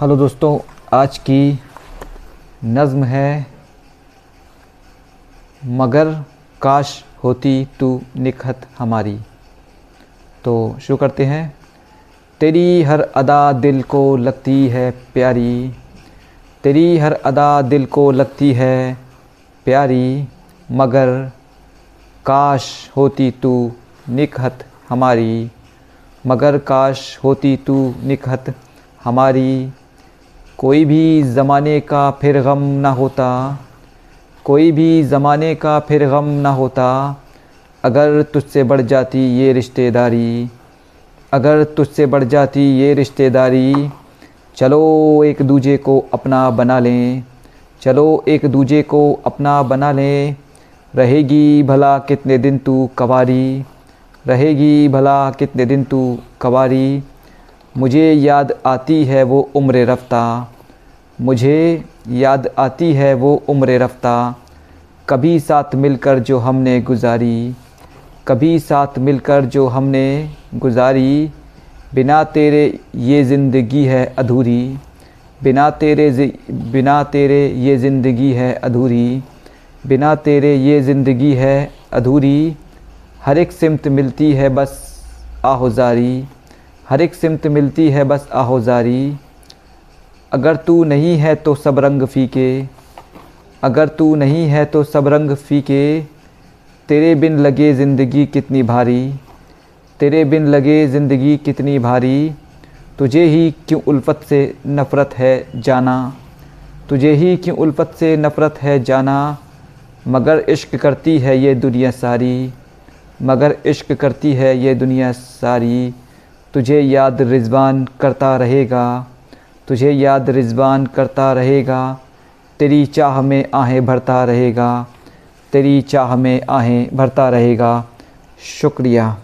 Hello दोस्तों, आज की नज़म है मगर काश होती तू निखत हमारी। तो शुरू करते हैं। तेरी हर अदा दिल को लगती है प्यारी। तेरी हर अदा दिल को लगती है प्यारी। मगर काश होती तू निखत हमारी। मगर काश होती तू निखत हमारी। कोई भी ज़माने का फिर गम ना होता, कोई भी ज़माने का फिर गम ना होता, अगर तुझसे बढ़ जाती ये रिश्तेदारी, अगर तुझसे बढ़ जाती ये रिश्तेदारी, चलो एक दूजे को अपना बना लें, चलो एक दूजे को अपना बना लें, रहेगी भला कितने दिन तू कवारी, रहेगी भला कितने दिन तू कवारी मुझे याद आती है वो उम्र रफ्ता। मुझे याद आती है वो उम्र रफ्ता। कभी साथ मिलकर जो हमने गुजारी, कभी साथ मिलकर जो हमने गुजारी। बिना तेरे ये ज़िंदगी है अधूरी। बिना तेरे बिना तेरे ये ज़िंदगी है अधूरी। बिना तेरे ये ज़िंदगी है अधूरी। हर एक सिमत मिलती है बस आहोजारी हर एक सिमत मिलती है बस आहोजारी। अगर तू नहीं है तो सब रंग फीके। अगर तू नहीं है तो सब रंग फीके। तेरे बिन लगे ज़िंदगी कितनी भारी। तेरे बिन लगे ज़िंदगी कितनी भारी। तुझे ही क्यों उल्फत से नफ़रत है जाना। तुझे ही क्यों उल्फत से नफ़रत है जाना। मगर इश्क करती है ये दुनिया सारी। मगर इश्क करती है ये दुनिया सारी। तुझे याद रिजवान करता रहेगा। तुझे याद रिजवान करता रहेगा। तेरी चाह में आहें भरता रहेगा। तेरी चाह में आहें भरता रहेगा। शुक्रिया।